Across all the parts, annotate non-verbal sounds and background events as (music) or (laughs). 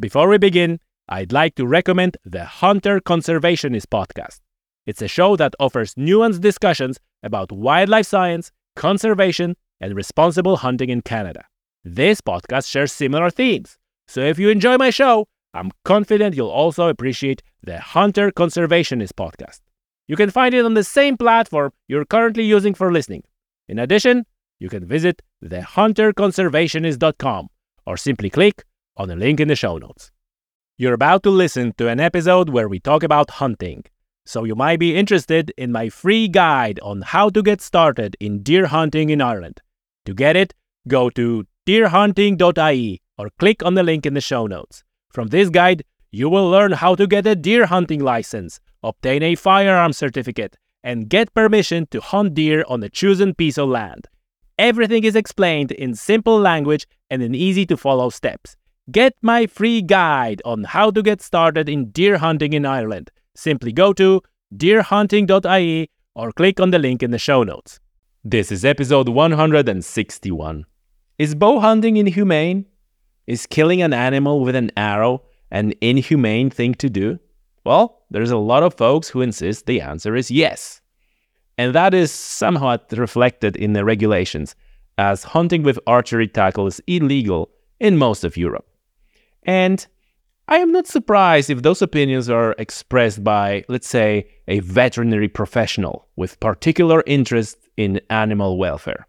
Before we begin, I'd like to recommend the Hunter Conservationist podcast. It's a show that offers nuanced discussions about wildlife science, conservation, and responsible hunting in Canada. This podcast shares similar themes, so if you enjoy my show, I'm confident you'll also appreciate the Hunter Conservationist podcast. You can find it on the same platform you're currently using for listening. In addition, you can visit thehunterconservationist.com or simply click on the link in the show notes. You're about to listen to an episode where we talk about hunting, so you might be interested in my free guide on how to get started in deer hunting in Ireland. To get it, go to deerhunting.ie or click on the link in the show notes. From this guide, you will learn how to get a deer hunting license, obtain a firearm certificate, and get permission to hunt deer on a chosen piece of land. Everything is explained in simple language and in easy to follow steps. Get my free guide on how to get started in deer hunting in Ireland. Simply go to deerhunting.ie or click on the link in the show notes. This is episode 161. Is bow hunting inhumane? Is killing an animal with an arrow an inhumane thing to do? Well, there's a lot of folks who insist the answer is yes. And that is somewhat reflected in the regulations, as hunting with archery tackle is illegal in most of Europe. And I am not surprised if those opinions are expressed by, let's say, a veterinary professional with particular interest in animal welfare,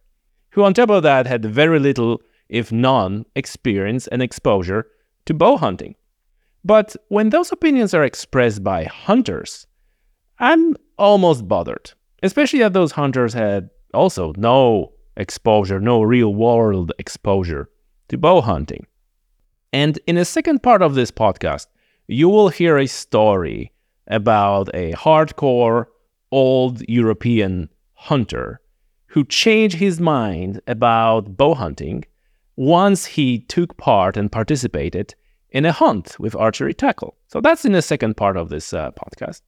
who on top of that had very little, if none, experience and exposure to bow hunting. But when those opinions are expressed by hunters, I'm almost bothered, especially that those hunters had also no exposure, no real world exposure to bow hunting. And in the second part of this podcast, you will hear a story about a hardcore old European hunter who changed his mind about bow hunting once he took part and participated in a hunt with archery tackle. So that's in the second part of this uh, podcast.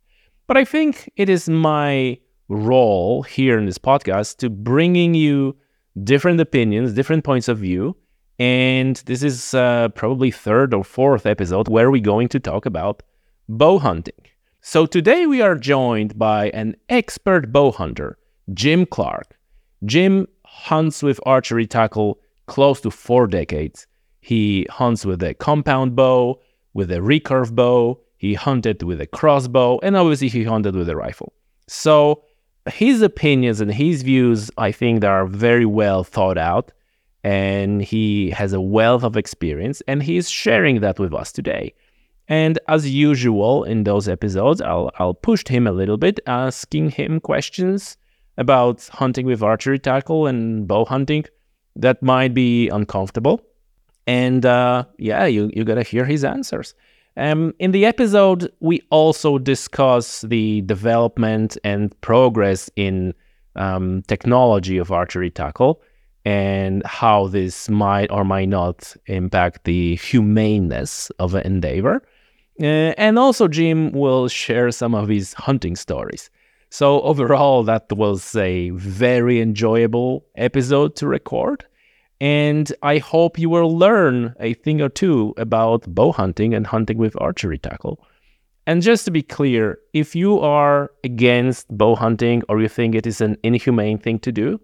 But I think it is my role here in this podcast to bringing you different opinions, different points of view, and this is uh, probably third or fourth episode where we're going to talk about bow hunting. So today we are joined by an expert bow hunter, Jim Clark. Jim hunts with archery tackle close to four decades. He hunts with a compound bow, with a recurve bow. He hunted with a crossbow, and obviously he hunted with a rifle. So his opinions and his views, I think, are very well thought out and he has a wealth of experience and he's sharing that with us today. And as usual in those episodes, I'll, I'll push him a little bit, asking him questions about hunting with archery tackle and bow hunting that might be uncomfortable. And uh, yeah, you, you got to hear his answers. Um, in the episode, we also discuss the development and progress in um, technology of archery tackle and how this might or might not impact the humaneness of an endeavor. Uh, and also, Jim will share some of his hunting stories. So, overall, that was a very enjoyable episode to record. And I hope you will learn a thing or two about bow hunting and hunting with archery tackle. And just to be clear, if you are against bow hunting or you think it is an inhumane thing to do,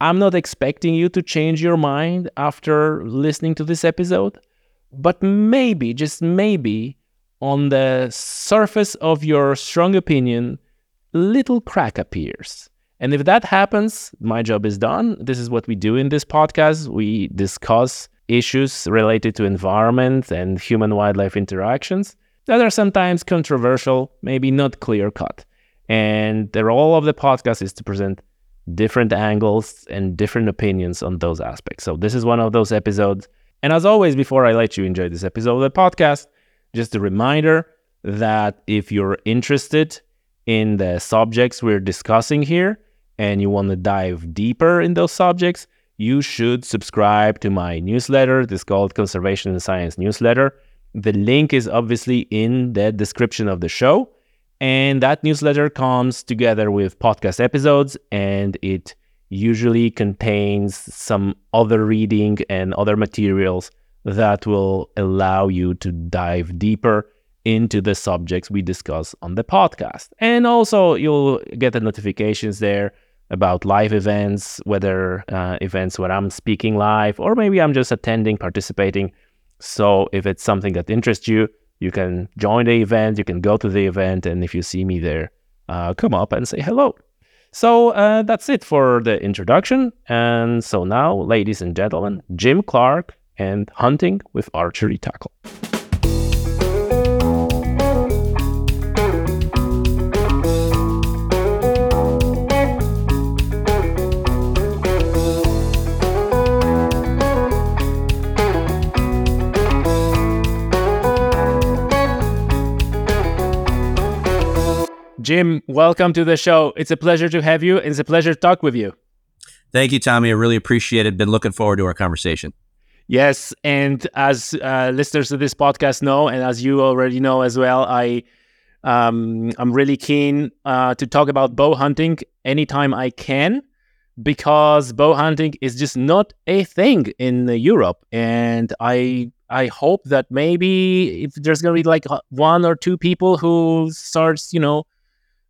I'm not expecting you to change your mind after listening to this episode, but maybe, just maybe, on the surface of your strong opinion, little crack appears. And if that happens, my job is done. This is what we do in this podcast. We discuss issues related to environment and human wildlife interactions that are sometimes controversial, maybe not clear cut. And the role of the podcast is to present different angles and different opinions on those aspects. So this is one of those episodes. And as always, before I let you enjoy this episode of the podcast, just a reminder that if you're interested in the subjects we're discussing here and you want to dive deeper in those subjects, you should subscribe to my newsletter. This called Conservation and Science Newsletter. The link is obviously in the description of the show. And that newsletter comes together with podcast episodes and it usually contains some other reading and other materials that will allow you to dive deeper into the subjects we discuss on the podcast. And also, you'll get the notifications there about live events, whether uh, events where I'm speaking live or maybe I'm just attending, participating. So, if it's something that interests you, you can join the event, you can go to the event, and if you see me there, uh, come up and say hello. So uh, that's it for the introduction. And so now, ladies and gentlemen, Jim Clark and hunting with archery tackle. Jim, welcome to the show. It's a pleasure to have you. It's a pleasure to talk with you. Thank you, Tommy. I really appreciate it. Been looking forward to our conversation. Yes, and as uh, listeners of this podcast know, and as you already know as well, I um, I'm really keen uh, to talk about bow hunting anytime I can because bow hunting is just not a thing in Europe, and I I hope that maybe if there's gonna be like one or two people who starts, you know,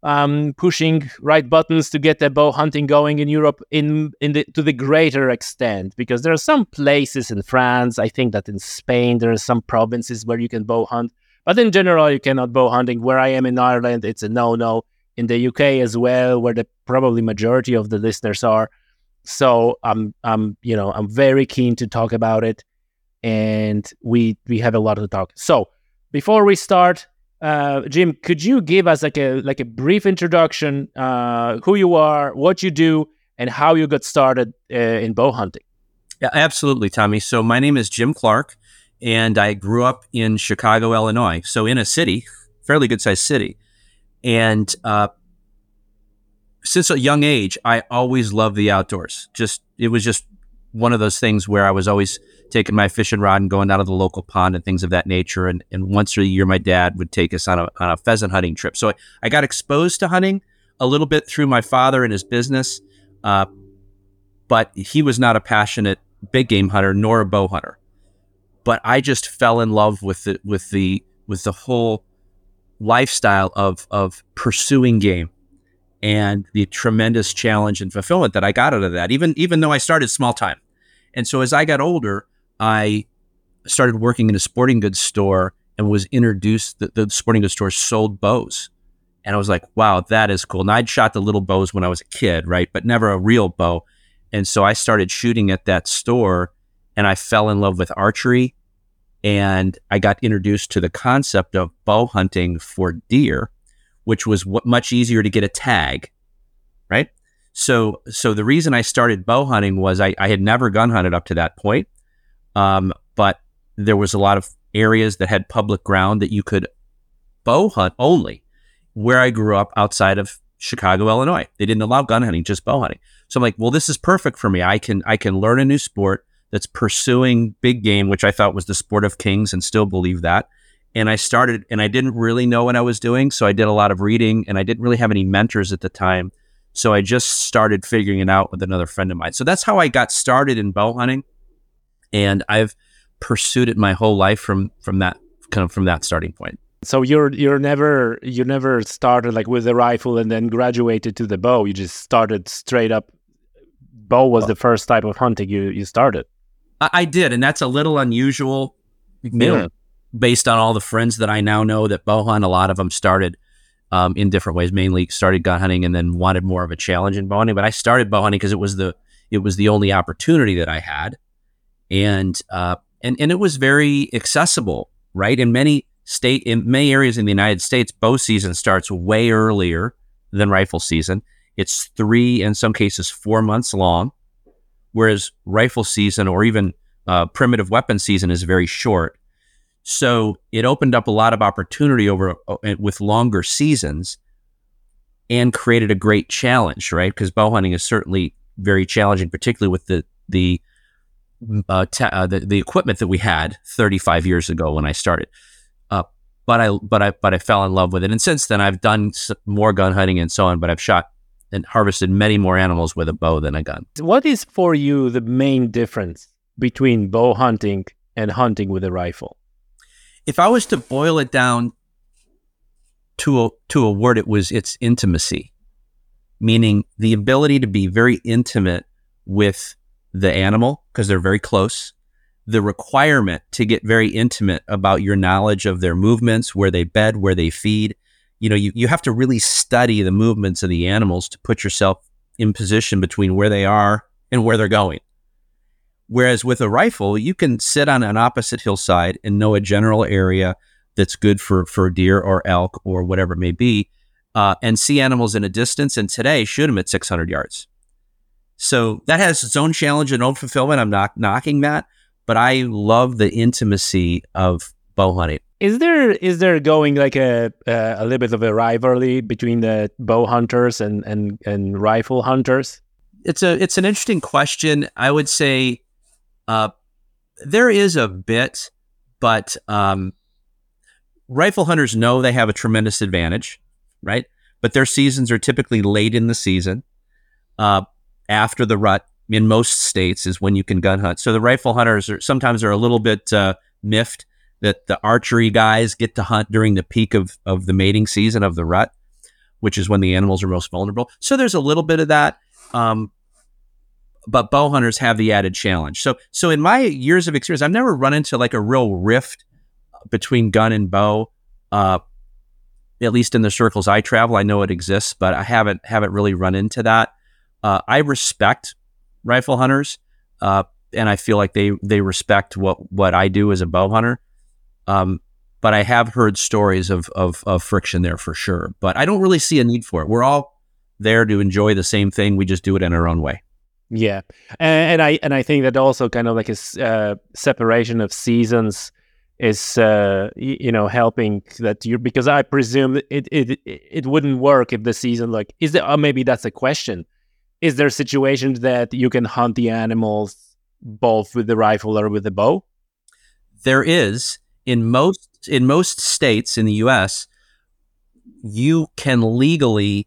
um, pushing right buttons to get the bow hunting going in Europe in in the to the greater extent because there are some places in France. I think that in Spain there are some provinces where you can bow hunt, but in general you cannot bow hunting. Where I am in Ireland, it's a no no. In the UK as well, where the probably majority of the listeners are. So I'm I'm you know I'm very keen to talk about it, and we we have a lot to talk. So before we start, uh, Jim, could you give us like a like a brief introduction, uh, who you are, what you do, and how you got started uh, in bow hunting? Yeah, absolutely, Tommy. So my name is Jim Clark, and I grew up in Chicago, Illinois. So in a city, fairly good sized city, and uh, since a young age, I always loved the outdoors. Just it was just one of those things where I was always taking my fishing rod and going down to the local pond and things of that nature. And, and once a year, my dad would take us on a, on a pheasant hunting trip. So I, I got exposed to hunting a little bit through my father and his business, uh, but he was not a passionate big game hunter nor a bow hunter. But I just fell in love with the with the with the whole lifestyle of of pursuing game and the tremendous challenge and fulfillment that I got out of that. Even even though I started small time, and so as I got older, I started working in a sporting goods store and was introduced. The, the sporting goods store sold bows, and I was like, "Wow, that is cool." And I'd shot the little bows when I was a kid, right, but never a real bow. And so I started shooting at that store, and I fell in love with archery, and I got introduced to the concept of bow hunting for deer, which was w- much easier to get a tag, right? So, so the reason I started bow hunting was I, I had never gun hunted up to that point. Um, but there was a lot of areas that had public ground that you could bow hunt only. Where I grew up outside of Chicago, Illinois, they didn't allow gun hunting, just bow hunting. So I'm like, well, this is perfect for me. I can I can learn a new sport that's pursuing big game, which I thought was the sport of kings, and still believe that. And I started, and I didn't really know what I was doing, so I did a lot of reading, and I didn't really have any mentors at the time. So I just started figuring it out with another friend of mine. So that's how I got started in bow hunting and I've pursued it my whole life from from that kind of from that starting point. So you're you're never you never started like with a rifle and then graduated to the bow. You just started straight up. Bow was the first type of hunting you you started. I, I did, and that's a little unusual. Know, based on all the friends that I now know that bow hunt, a lot of them started um, in different ways. Mainly started gun hunting and then wanted more of a challenge in bow hunting. But I started bow hunting because it was the it was the only opportunity that I had and uh, and and it was very accessible, right? In many state in many areas in the United States, bow season starts way earlier than rifle season. It's three, in some cases, four months long, whereas rifle season or even uh, primitive weapon season is very short. So it opened up a lot of opportunity over uh, with longer seasons, and created a great challenge, right? Because bow hunting is certainly very challenging, particularly with the the uh, uh, the, the equipment that we had 35 years ago when I started. Uh, but I but I but I fell in love with it, and since then I've done more gun hunting and so on. But I've shot and harvested many more animals with a bow than a gun. What is for you the main difference between bow hunting and hunting with a rifle? If I was to boil it down to a, to a word, it was it's intimacy, meaning the ability to be very intimate with the animal because they're very close. The requirement to get very intimate about your knowledge of their movements, where they bed, where they feed. You know, you, you have to really study the movements of the animals to put yourself in position between where they are and where they're going. Whereas with a rifle, you can sit on an opposite hillside and know a general area that's good for for deer or elk or whatever it may be, uh, and see animals in a distance. And today, shoot them at 600 yards. So that has its own challenge and own fulfillment. I'm not knocking that, but I love the intimacy of bow hunting. Is there is there going like a uh, a little bit of a rivalry between the bow hunters and and and rifle hunters? It's a it's an interesting question. I would say uh, there is a bit, but um, rifle hunters know they have a tremendous advantage, right? But their seasons are typically late in the season. Uh, after the rut in most states is when you can gun hunt. So the rifle hunters are sometimes are a little bit uh, miffed that the archery guys get to hunt during the peak of, of the mating season of the rut, which is when the animals are most vulnerable. So there's a little bit of that. Um, but bow hunters have the added challenge. So, so in my years of experience, I've never run into like a real rift between gun and bow. Uh, at least in the circles I travel, I know it exists, but I haven't haven't really run into that. Uh, I respect rifle hunters, uh, and I feel like they they respect what what I do as a bow hunter. Um, but I have heard stories of, of of friction there for sure. But I don't really see a need for it. We're all there to enjoy the same thing. We just do it in our own way. Yeah, and, and I and I think that also kind of like a uh, separation of seasons is uh, you know helping that you because I presume it it it wouldn't work if the season like is there uh, maybe that's a question. Is there situations that you can hunt the animals both with the rifle or with the bow? There is. In most in most states in the US you can legally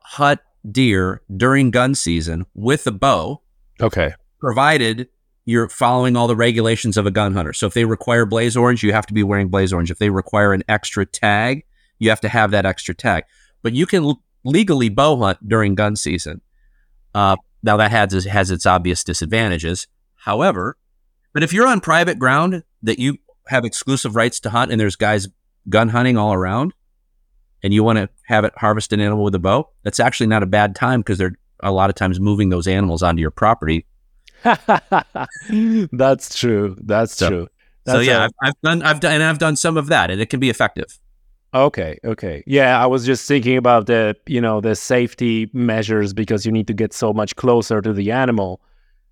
hunt deer during gun season with a bow. Okay. Provided you're following all the regulations of a gun hunter. So if they require blaze orange, you have to be wearing blaze orange. If they require an extra tag, you have to have that extra tag. But you can l- legally bow hunt during gun season. Uh, now that has has its obvious disadvantages. However, but if you're on private ground that you have exclusive rights to hunt and there's guys gun hunting all around, and you want to have it harvest an animal with a bow, that's actually not a bad time because they're a lot of times moving those animals onto your property. (laughs) that's true. That's so, true. That's so yeah, i I've, I've done, I've done, and I've done some of that, and it can be effective. Okay, okay. Yeah, I was just thinking about the, you know, the safety measures because you need to get so much closer to the animal.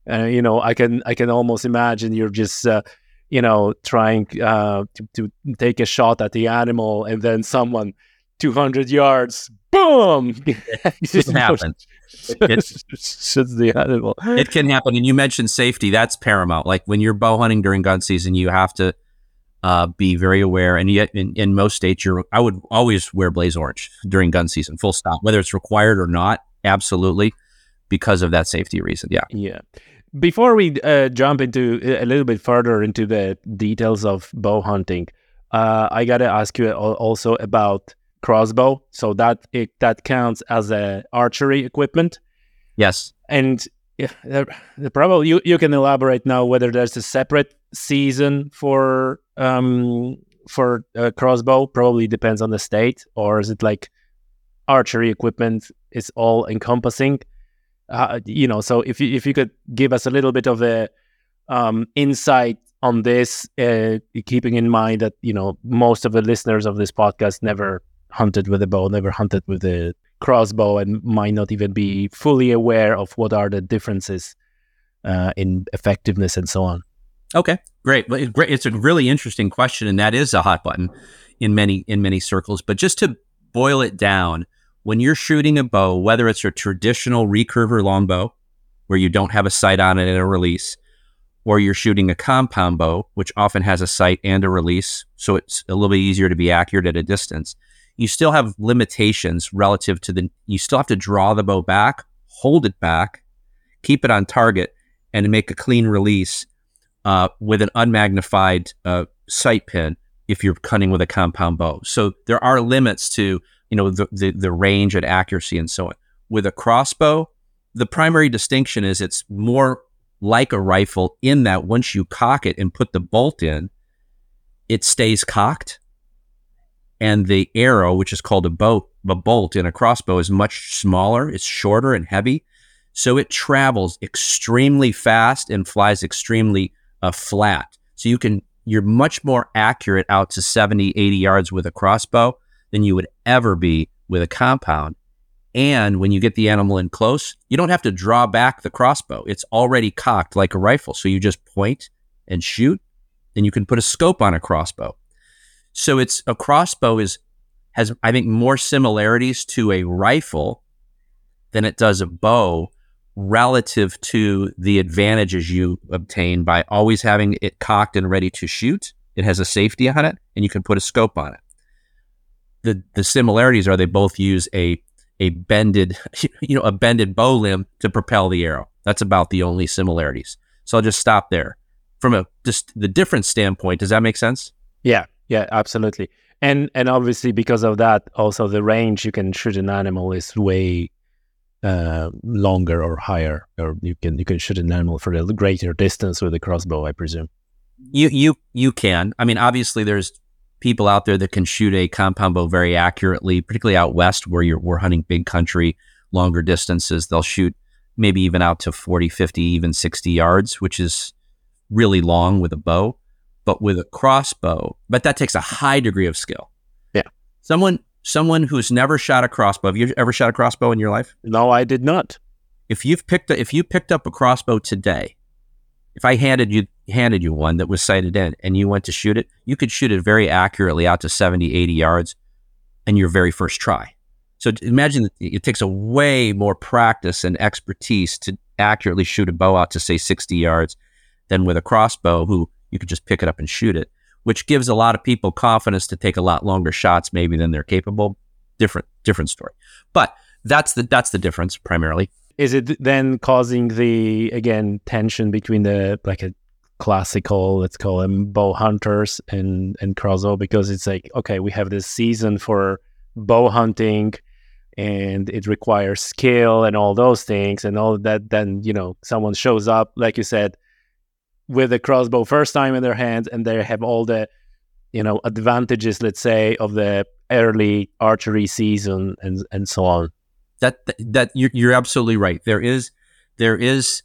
And uh, you know, I can I can almost imagine you're just uh, you know, trying uh, to, to take a shot at the animal and then someone 200 yards, boom! (laughs) it (laughs) can happen. (laughs) Shoots the animal. It can happen. And you mentioned safety. That's paramount. Like when you're bow hunting during gun season, you have to uh, be very aware. And yet, in, in most states, you're, I would always wear blaze orange during gun season, full stop, whether it's required or not. Absolutely. Because of that safety reason. Yeah. Yeah. Before we uh, jump into a little bit further into the details of bow hunting, uh, I got to ask you also about crossbow, so that it, that counts as a archery equipment. Yes, and yeah, the, the probably you you can elaborate now whether there's a separate season for um for a crossbow. Probably depends on the state, or is it like archery equipment is all encompassing? Uh, you know, so if you if you could give us a little bit of a um, insight on this, uh, keeping in mind that you know most of the listeners of this podcast never hunted with a bow, never hunted with a crossbow, and might not even be fully aware of what are the differences uh, in effectiveness and so on. Okay, great. It's a really interesting question, and that is a hot button in many in many circles. But just to boil it down, when you're shooting a bow, whether it's a traditional recurve longbow, where you don't have a sight on it and a release, or you're shooting a compound bow, which often has a sight and a release, so it's a little bit easier to be accurate at a distance you still have limitations relative to the, you still have to draw the bow back, hold it back, keep it on target, and make a clean release uh, with an unmagnified uh, sight pin if you're cutting with a compound bow. So there are limits to you know the, the, the range and accuracy and so on. With a crossbow, the primary distinction is it's more like a rifle in that once you cock it and put the bolt in, it stays cocked, and the arrow, which is called a bolt, a bolt in a crossbow, is much smaller. It's shorter and heavy, so it travels extremely fast and flies extremely uh, flat. So you can you're much more accurate out to 70, 80 yards with a crossbow than you would ever be with a compound. And when you get the animal in close, you don't have to draw back the crossbow. It's already cocked like a rifle. So you just point and shoot, and you can put a scope on a crossbow. So it's a crossbow is has I think more similarities to a rifle than it does a bow relative to the advantages you obtain by always having it cocked and ready to shoot. It has a safety on it, and you can put a scope on it. The the similarities are they both use a a bended, (laughs) you know, a bended bow limb to propel the arrow. That's about the only similarities. So I'll just stop there. From a just the different standpoint, does that make sense? Yeah, yeah, absolutely. And and obviously because of that, also the range you can shoot an animal is way uh, longer or higher, or you can you can shoot an animal for a greater distance with a crossbow, I presume. You you you can. I mean, obviously, there's people out there that can shoot a compound bow very accurately, particularly out west where you're we're hunting big country, longer distances. They'll shoot maybe even out to 40, 50, even 60 yards, which is really long with a bow. But with a crossbow, but that takes a high degree of skill. Yeah. Someone someone who's never shot a crossbow. Have you ever shot a crossbow in your life? No, I did not. If you've picked a, if you picked up a crossbow today, if I handed you handed you one that was sighted in and you went to shoot it, you could shoot it very accurately out to 70, 80 yards in your very first try. So imagine that it takes a way more practice and expertise to accurately shoot a bow out to say 60 yards than with a crossbow who you could just pick it up and shoot it which gives a lot of people confidence to take a lot longer shots maybe than they're capable. Different different story. But that's the that's the difference primarily. Is it then causing the again tension between the like a classical, let's call them bow hunters and and crossbow because it's like okay, we have this season for bow hunting and it requires skill and all those things and all that then you know someone shows up like you said with a crossbow first time in their hands and they have all the you know advantages let's say of the early archery season and and so on. That that you're, absolutely right. There is there is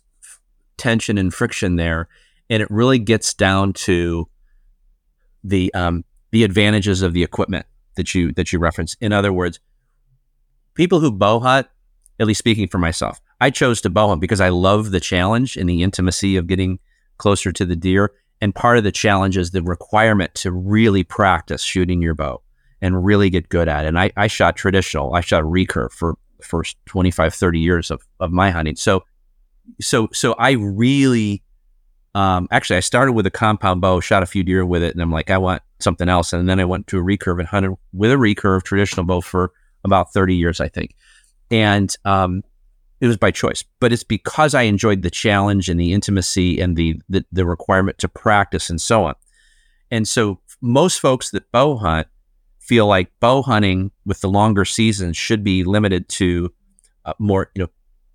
tension and friction there and it really gets down to the um, the advantages of the equipment that you that you reference in other words people who bow hunt at least speaking for myself i chose to bow hunt because i love the challenge and the intimacy of getting closer to the deer. And part of the challenge is the requirement to really practice shooting your bow and really get good at it. And I, I shot traditional, I shot recurve for the first 25, 30 years of, of my hunting. So, so, so I really, um, actually, I started with a compound bow, shot a few deer with it, and I'm like, I want something else. And then I went to a recurve and hunted with a recurve traditional bow for about 30 years, I think. And um, it was by choice, but it's because I enjoyed the challenge and the intimacy and the, the, the requirement to practice and so on. And so most folks that bow hunt feel like bow hunting with the longer seasons should be limited to uh, more, you know,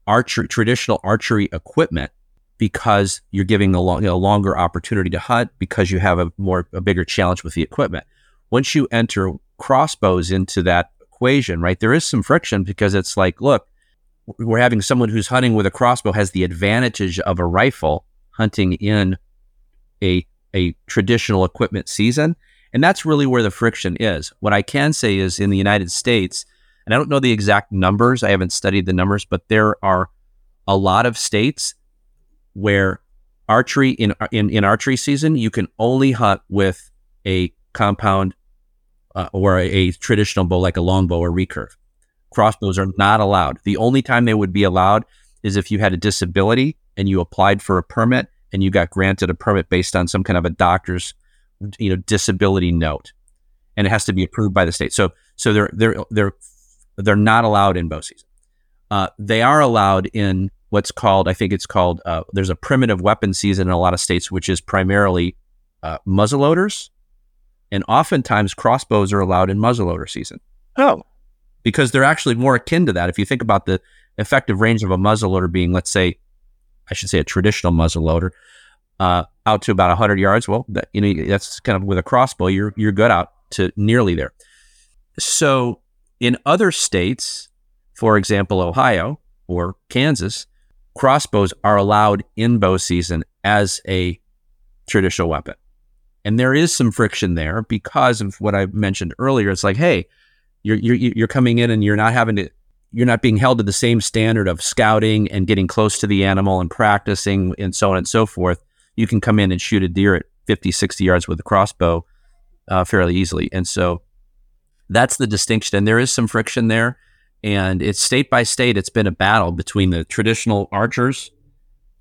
archery, traditional archery equipment because you're giving a, long, you know, longer opportunity to hunt because you have a more a bigger challenge with the equipment. Once you enter crossbows into that equation, right, there is some friction because it's like, look, we're having someone who's hunting with a crossbow has the advantage of a rifle hunting in a a traditional equipment season. And that's really where the friction is. What i can say is in the united states and i don't know the exact numbers i haven't studied the numbers but there are a lot of states where archery in in, in archery season you can only hunt with a compound uh, or a, a traditional bow like a longbow or recurve crossbows are not allowed. The only time they would be allowed is if you had a disability and you applied for a permit and you got granted a permit based on some kind of a doctor's you know disability note and it has to be approved by the state. So so they're they're they're they're not allowed in bow season. Uh, they are allowed in what's called, I think it's called, uh, there's a primitive weapon season in a lot of states, which is primarily uh, muzzleloaders. And oftentimes crossbows are allowed in muzzleloader season. Oh. Because they're actually more akin to that. If you think about the effective range of a muzzleloader being, let's say, I should say a traditional muzzleloader, uh, out to about 100 yards. Well, that, you know, that's kind of with a crossbow, you're, you're good out to nearly there. So in other states, for example, Ohio or Kansas, crossbows are allowed in bow season as a traditional weapon. And there is some friction there because of what I mentioned earlier. It's like, hey, you're, you're, you're coming in and you're not having to, you're not being held to the same standard of scouting and getting close to the animal and practicing and so on and so forth. You can come in and shoot a deer at 50, 60 yards with a crossbow uh, fairly easily. And so that's the distinction. And there is some friction there. And it's state by state, it's been a battle between the traditional archers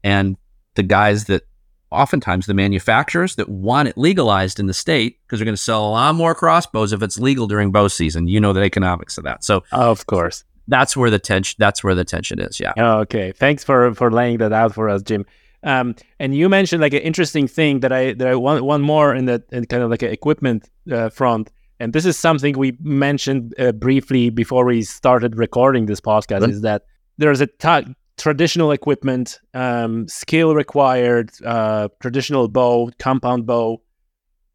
and the guys that oftentimes the manufacturers that want it legalized in the state because they're going to sell a lot more crossbows if it's legal during bow season. You know the economics of that. So, of course, that's where the tension. That's where the tension is. Yeah. Okay. Thanks for for laying that out for us, Jim. Um, and you mentioned like an interesting thing that I that I want one more in the in kind of like an equipment uh, front, and this is something we mentioned uh, briefly before we started recording this podcast. Mm-hmm. Is that there's a t- traditional equipment, um, skill required, uh, traditional bow, compound bow,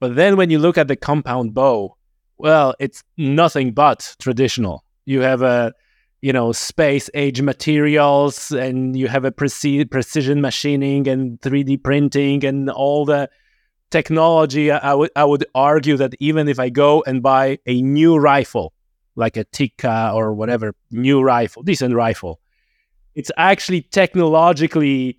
but then when you look at the compound bow, well, it's nothing but traditional. You have a you know space age materials and you have a preci- precision machining and 3d printing and all the technology I would I would argue that even if I go and buy a new rifle like a Tikka or whatever new rifle decent rifle it's actually technologically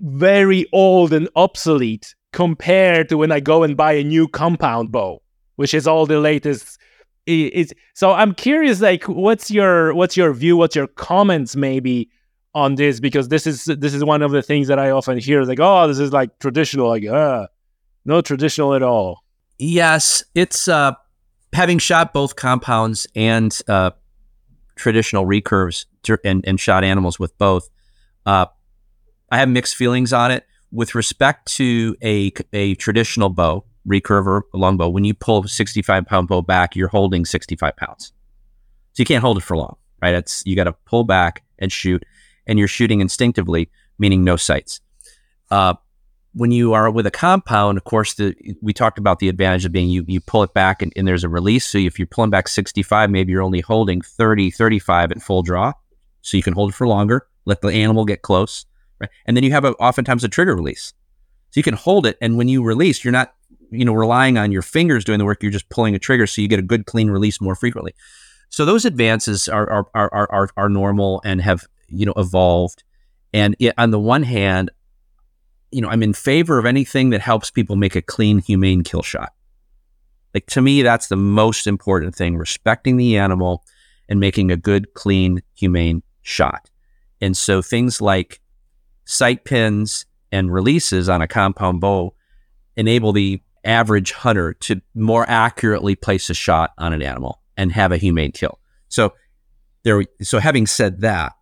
very old and obsolete compared to when I go and buy a new compound bow which is all the latest. Is so i'm curious like what's your what's your view what's your comments maybe on this? Because this is this is one of the things that i often hear like oh this is like traditional like uh no traditional at all. Yes it's uh having shot both compounds and uh traditional recurves and, and shot animals with both uh i have mixed feelings on it with respect to a a traditional bow recurve a longbow, when you pull a 65 pound bow back, you're holding 65 pounds. So you can't hold it for long, right? You got to pull back and shoot, and you're shooting instinctively, meaning no sights. Uh, when you are with a compound, of course, the, we talked about the advantage of being you, you pull it back and, and, there's a release. So if you're pulling back 65, maybe you're only holding 30, 35 at full draw. So you can hold it for longer, let the animal get close. Right? And then you have a, oftentimes a trigger release. So you can hold it. And when you release, you're not you know relying on your fingers doing the work. You're just pulling a trigger, so you get a good clean release more frequently. So those advances are are are are, are normal and have you know evolved. And it, on the one hand, you know, I'm in favor of anything that helps people make a clean, humane kill shot. Like to me, that's the most important thing: respecting the animal and making a good, clean, humane shot. And so things like sight pins and releases on a compound bow enable the average hunter to more accurately place a shot on an animal and have a humane kill. So there so having said that,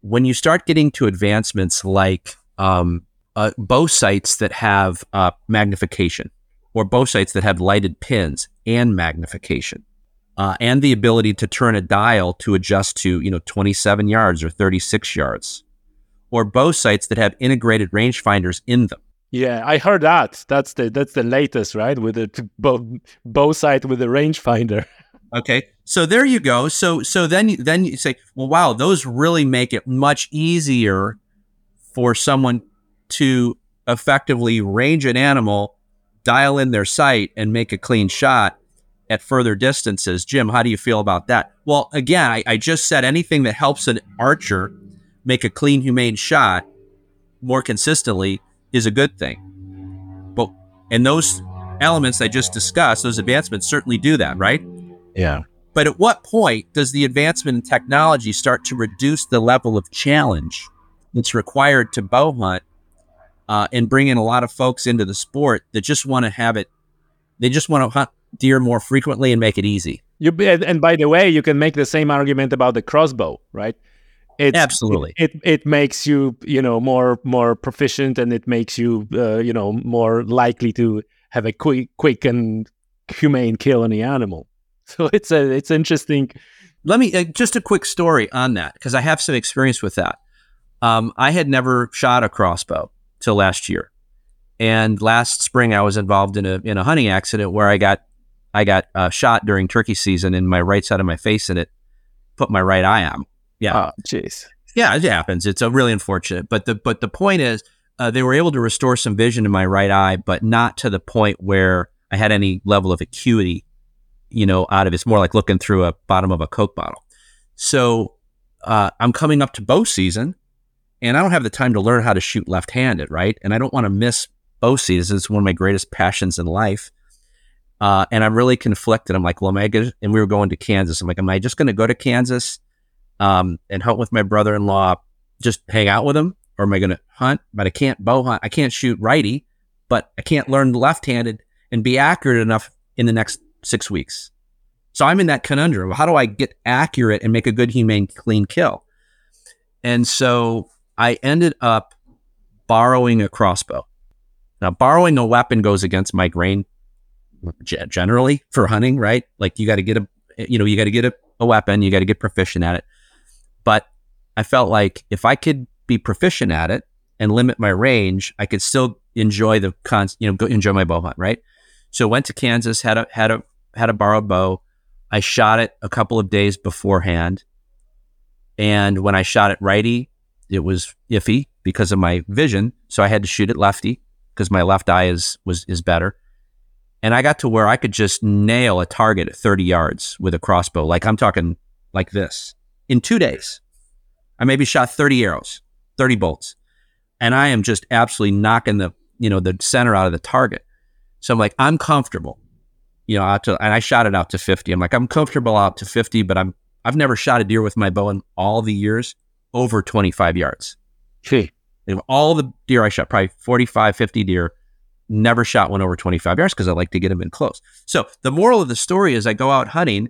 when you start getting to advancements like um, uh, bow sights that have uh, magnification or bow sights that have lighted pins and magnification uh, and the ability to turn a dial to adjust to you know 27 yards or 36 yards or bow sights that have integrated rangefinders in them yeah, I heard that. That's the that's the latest, right? With the (laughs) bow, bow sight with the rangefinder. (laughs) Okay, so there you go. So so then then you say, well, wow, those really make it much easier for someone to effectively range an animal, dial in their sight, and make a clean shot at further distances. Jim, how do you feel about that? Well, again, I, I just said anything that helps an archer make a clean, humane shot more consistently is a good thing. But and those elements I just discussed, those advancements certainly do that, right? Yeah. But at what point does the advancement in technology start to reduce the level of challenge that's required to bow hunt uh, and bring in a lot of folks into the sport that just want to have it? They just want to hunt deer more frequently and make it easy. You and by the way, you can make the same argument about the crossbow, right? It's, Absolutely. It, it it makes you you know more more proficient, and it makes you uh, you know more likely to have a quick quick and humane kill on the animal. (laughs) So it's a it's interesting. Let me uh, just a quick story on that because I have some experience with that. Um, I had never shot a crossbow till last year, and last spring I was involved in a in a hunting accident where I got I got uh, shot during turkey season in my right side of my face, and it put my right eye out. Yeah, Oh, jeez. yeah, it happens. It's a really unfortunate, but the but the point is, uh, they were able to restore some vision in my right eye, but not to the point where I had any level of acuity, you know, out of it. It's more like looking through a bottom of a Coke bottle. So uh, I'm coming up to bow season, and I don't have the time to learn how to shoot left-handed, right? And I don't want to miss season. It's one of my greatest passions in life. Uh, and I'm really conflicted. I'm like, well, am I gonna, and we were going to Kansas. I'm like, am I just going to go to Kansas um, and hunt with my brother-in-law, just hang out with him, or am I going to hunt? But I can't bow hunt. I can't shoot righty, but I can't learn left-handed and be accurate enough in the next six weeks. So I'm in that conundrum. How do I get accurate and make a good, humane, clean kill? And so I ended up borrowing a crossbow. Now, borrowing a weapon goes against my grain generally for hunting, right? Like you got to get a, you know, you got to get a, a weapon, you got to get proficient at it. But I felt like if I could be proficient at it and limit my range, I could still enjoy the con, you know, go enjoy my bow hunt, right? So went to Kansas, had a had a had a borrowed bow. I shot it a couple of days beforehand, and when I shot it righty, it was iffy because of my vision. So I had to shoot it lefty because my left eye is was is better. And I got to where I could just nail a target at 30 yards with a crossbow. Like I'm talking like this in two days. I maybe shot 30 arrows, 30 bolts, and I am just absolutely knocking the you know the center out of the target. So I'm like, I'm comfortable, you know, out to, and I shot it out to 50. I'm like, I'm comfortable out to 50, but I'm I've never shot a deer with my bow in all the years over 25 yards. Gee. And all the deer I shot, probably 45, 50 deer, never shot one over 25 yards because I like to get them in close. So the moral of the story is I go out hunting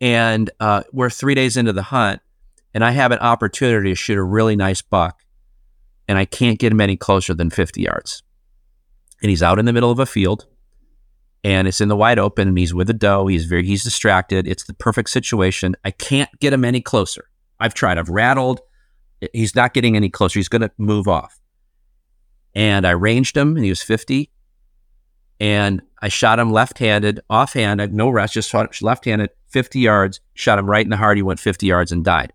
and uh, we're three days into the hunt and I have an opportunity to shoot a really nice buck and I can't get him any closer than 50 yards. And he's out in the middle of a field and it's in the wide open and he's with a doe. He's very, he's distracted. It's the perfect situation. I can't get him any closer. I've tried, I've rattled. He's not getting any closer. He's going to move off. And I ranged him and he was 50. And I shot him left handed, offhand, I had no rest, just shot left handed, 50 yards, shot him right in the heart. He went 50 yards and died.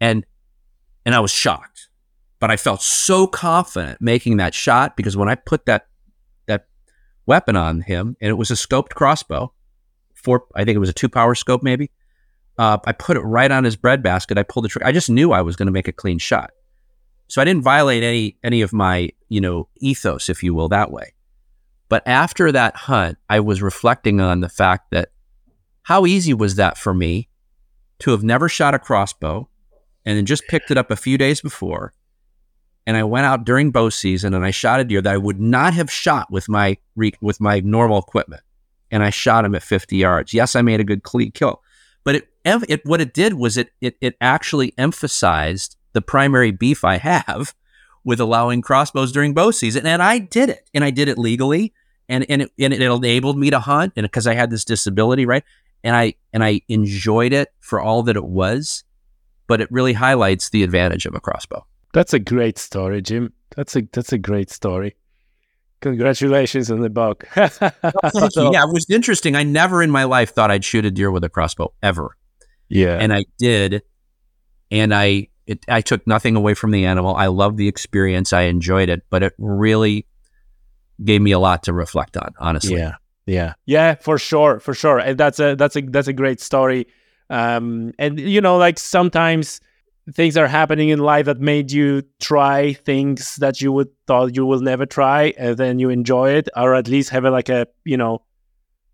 And and I was shocked. But I felt so confident making that shot because when I put that that weapon on him, and it was a scoped crossbow, four I think it was a two power scope maybe. Uh, I put it right on his breadbasket. I pulled the trigger. I just knew I was going to make a clean shot. So I didn't violate any any of my, you know, ethos, if you will, that way. But after that hunt, I was reflecting on the fact that how easy was that for me to have never shot a crossbow and then just picked it up a few days before. And I went out during bow season and I shot a deer that I would not have shot with my re- with my normal equipment. And I shot him at 50 yards. Yes, I made a good cle- kill. It, what it did was it, it it actually emphasized the primary beef I have with allowing crossbows during bow season, and I did it, and I did it legally, and and it, and it enabled me to hunt, and because I had this disability, right, and I and I enjoyed it for all that it was, but it really highlights the advantage of a crossbow. That's a great story, Jim. That's a that's a great story. Congratulations on the buck. (laughs) So- yeah, it was interesting. I never in my life thought I'd shoot a deer with a crossbow ever. Yeah. and I did, and I it, I took nothing away from the animal. I loved the experience. I enjoyed it, but it really gave me a lot to reflect on. Honestly, Yeah, yeah, yeah, for sure, for sure. And that's a that's a that's a great story. Um, and you know, like sometimes things are happening in life that made you try things that you would thought you will never try, and then you enjoy it, or at least have a, like a you know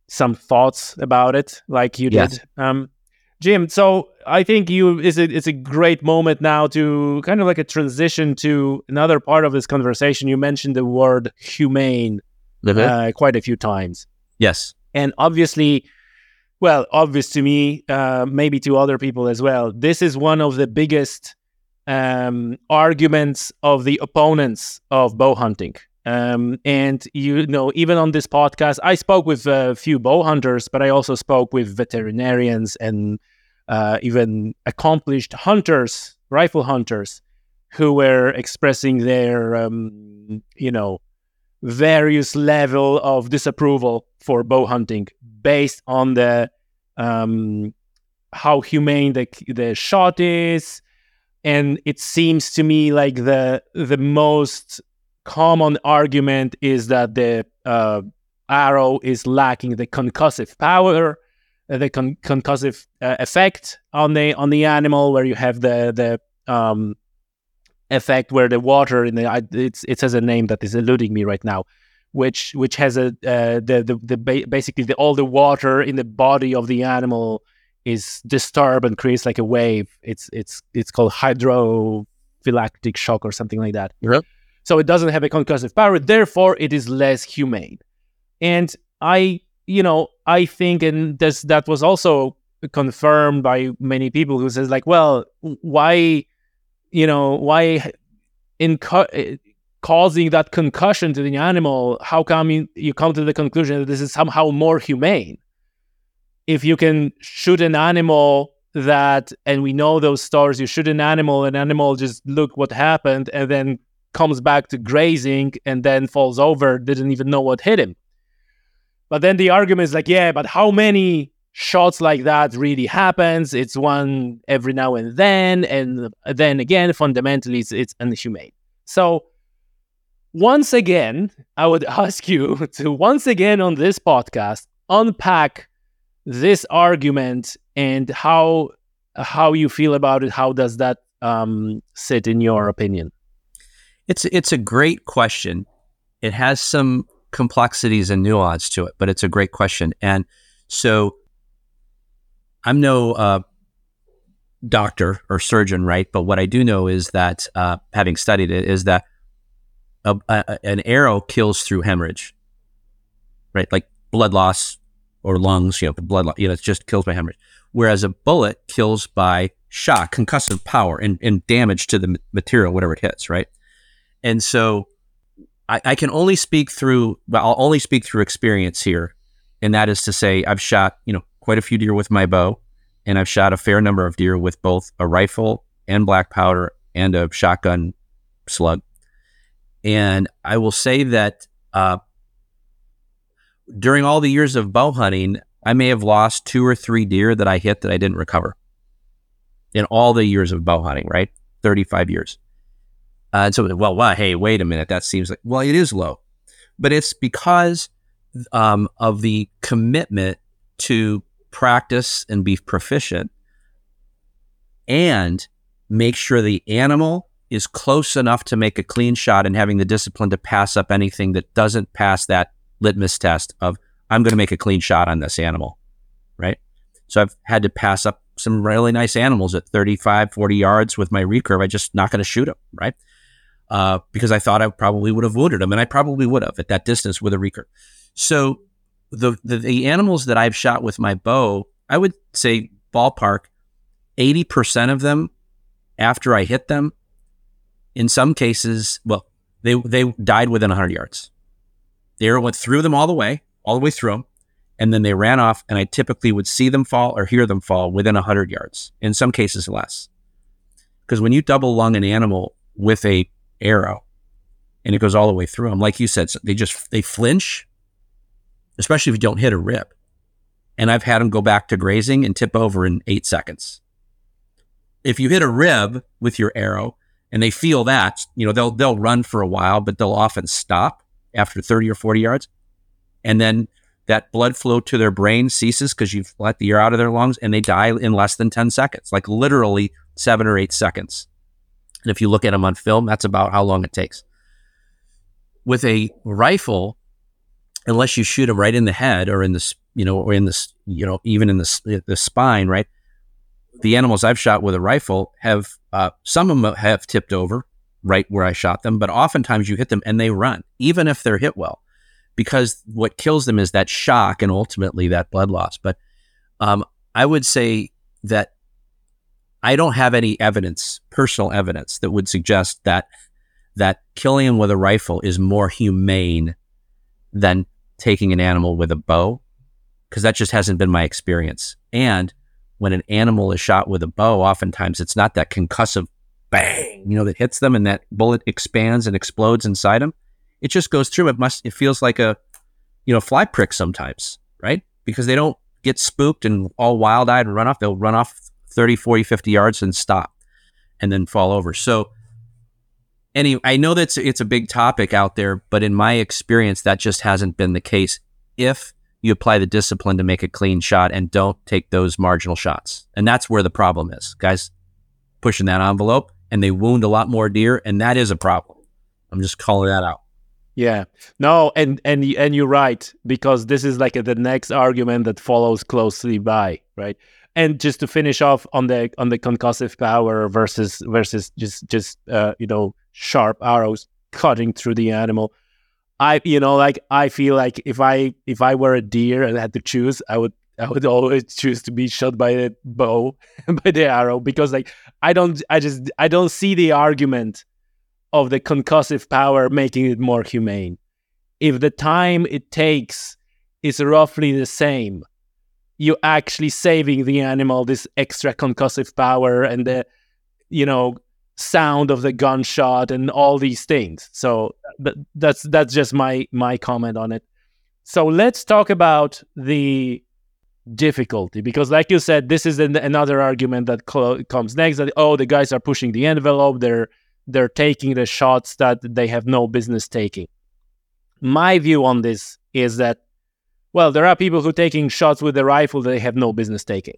some thoughts about it, like you Yes. did. Um, Jim, so I think you is a it's a great moment now to kind of like a transition to another part of this conversation. You mentioned the word humane Mhm. uh, quite a few times. yes, And obviously, well, obvious to me, uh, maybe to other people as well. This is one of the biggest um, arguments of the opponents of bow hunting. Um, and you know, even on this podcast, I spoke with a few bow hunters, but I also spoke with veterinarians and uh, even accomplished hunters, rifle hunters, who were expressing their, um, you know, various level of disapproval for bow hunting based on the um, how humane the the shot is, and it seems to me like the the most common argument is that the uh, arrow is lacking the concussive power, the con- concussive uh, effect on the on the animal, where you have the the um, effect where the water in the it's it has a name that is eluding me right now, which which has a uh, the the, the ba- basically the, all the water in the body of the animal is disturbed and creates like a wave. It's it's it's called hydrophylactic shock or something like that. Yep. So it doesn't have a concussive power, therefore it is less humane. And I, you know, I think, and this that was also confirmed by many people who says like, well, why, you know, why in uh, causing that concussion to the animal? How come you, you come to the conclusion that this is somehow more humane? If you can shoot an animal that, and we know those stories, you shoot an animal, an animal just look what happened, and then comes back to grazing and then falls over, didn't even know what hit him. But then the argument is like, yeah, but how many shots like that really happens? It's one every now and then, and then again, fundamentally, it's, it's inhumane. So once again, I would (laughs) ask you to once again on this podcast unpack this argument and how how you feel about it. How does that um, sit in your opinion? It's it's a great question. It has some complexities and nuance to it, but it's a great question. And so, I'm no uh, doctor or surgeon, right? But what I do know is that, uh, having studied it, is that a, a, an arrow kills through hemorrhage, right? Like blood loss or lungs, you know, blood, loss, you know, it just kills by hemorrhage. Whereas a bullet kills by shock, concussive power, and, and damage to the material, whatever it hits, right? And so I, I can only speak through, well, I'll only speak through experience here. And that is to say, I've shot, you know, quite a few deer with my bow, and I've shot a fair number of deer with both a rifle and black powder and a shotgun slug. And I will say that uh, during all the years of bow hunting, I may have lost two or three deer that I hit that I didn't recover in all the years of bow hunting, right? 35 years. Uh, and so, well, well, hey, wait a minute. That seems like, well, it is low, but it's because um, of the commitment to practice and be proficient and make sure the animal is close enough to make a clean shot and having the discipline to pass up anything that doesn't pass that litmus test of, I'm going to make a clean shot on this animal. Right. So I've had to pass up some really nice animals at 35, 40 yards with my recurve. I just not going to shoot them. Right uh, because I thought I probably would have wounded him, and I probably would have at that distance with a recurve. So the, the, the animals that I've shot with my bow, I would say ballpark, eighty percent of them, after I hit them, in some cases, well, they they died within hundred yards. The arrow went through them all the way, all the way through them, and then they ran off. And I typically would see them fall or hear them fall within hundred yards. In some cases, less. Because when you double lung an animal with a arrow and it goes all the way through them. Like you said, they just they flinch, especially if you don't hit a rib. And I've had them go back to grazing and tip over in eight seconds. If you hit a rib with your arrow and they feel that, you know, they'll they'll run for a while, but they'll often stop after 30 or 40 yards. And then that blood flow to their brain ceases because you've let the air out of their lungs and they die in less than 10 seconds, like literally seven or eight seconds. And if you look at them on film, that's about how long it takes. With a rifle, unless you shoot them right in the head or in the, you know, or in the, you know, even in the, the spine, right? The animals I've shot with a rifle have, uh, some of them have tipped over right where I shot them, but oftentimes you hit them and they run, even if they're hit well, because what kills them is that shock and ultimately that blood loss. But Um, I would say that I don't have any evidence, personal evidence, that would suggest that that killing him with a rifle is more humane than taking an animal with a bow, because that just hasn't been my experience. And when an animal is shot with a bow, oftentimes it's not that concussive bang, you know, that hits them and that bullet expands and explodes inside them. It just goes through. It must. It feels like a, you know, fly prick sometimes, right? Because they don't get spooked and all wild eyed and run off. They'll run off 30, 40, 50 yards and stop and then fall over. So, anyway, I know that's it's a big topic out there, but in my experience, that just hasn't been the case. If you apply the discipline to make a clean shot and don't take those marginal shots. And that's where the problem is. Guys pushing that envelope and they wound a lot more deer, and that is a problem. I'm just calling that out. Yeah. No, and and and you're right because this is like the next argument that follows closely by, right? And just to finish off on the on the concussive power versus versus just just uh, you know sharp arrows cutting through the animal. I you know like I feel like if I if I were a deer and had to choose, I would I would always choose to be shot by the bow (laughs) by the arrow because like I don't I just I don't see the argument of the concussive power making it more humane. If the time it takes is roughly the same, you're actually saving the animal this extra concussive power and the, you know, sound of the gunshot and all these things. So that's that's just my my comment on it. So let's talk about the difficulty because like you said this is an, another argument that cl- comes next that oh the guys are pushing the envelope they're they're taking the shots that they have no business taking. My view on this is that, well, there are people who are taking shots with a rifle that they have no business taking.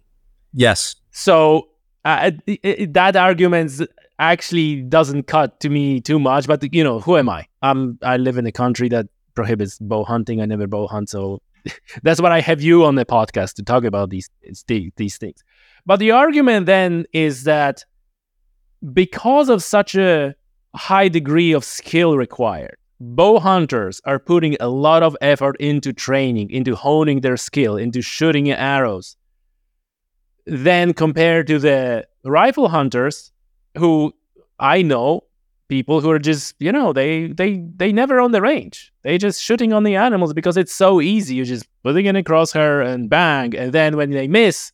Yes. So uh, it, it, that argument actually doesn't cut to me too much. But you know, who am I? I'm I live in a country that prohibits bow hunting. I never bow hunt, so (laughs) that's why I have you on the podcast to talk about these these things. But the argument then is that because of such a high degree of skill required, bow hunters are putting a lot of effort into training, into honing their skill, into shooting arrows. Then compared to the rifle hunters, who I know people who are just you know they they they never on the range they just shooting on the animals because it's so easy you're just putting in a crosshair and bang and then when they miss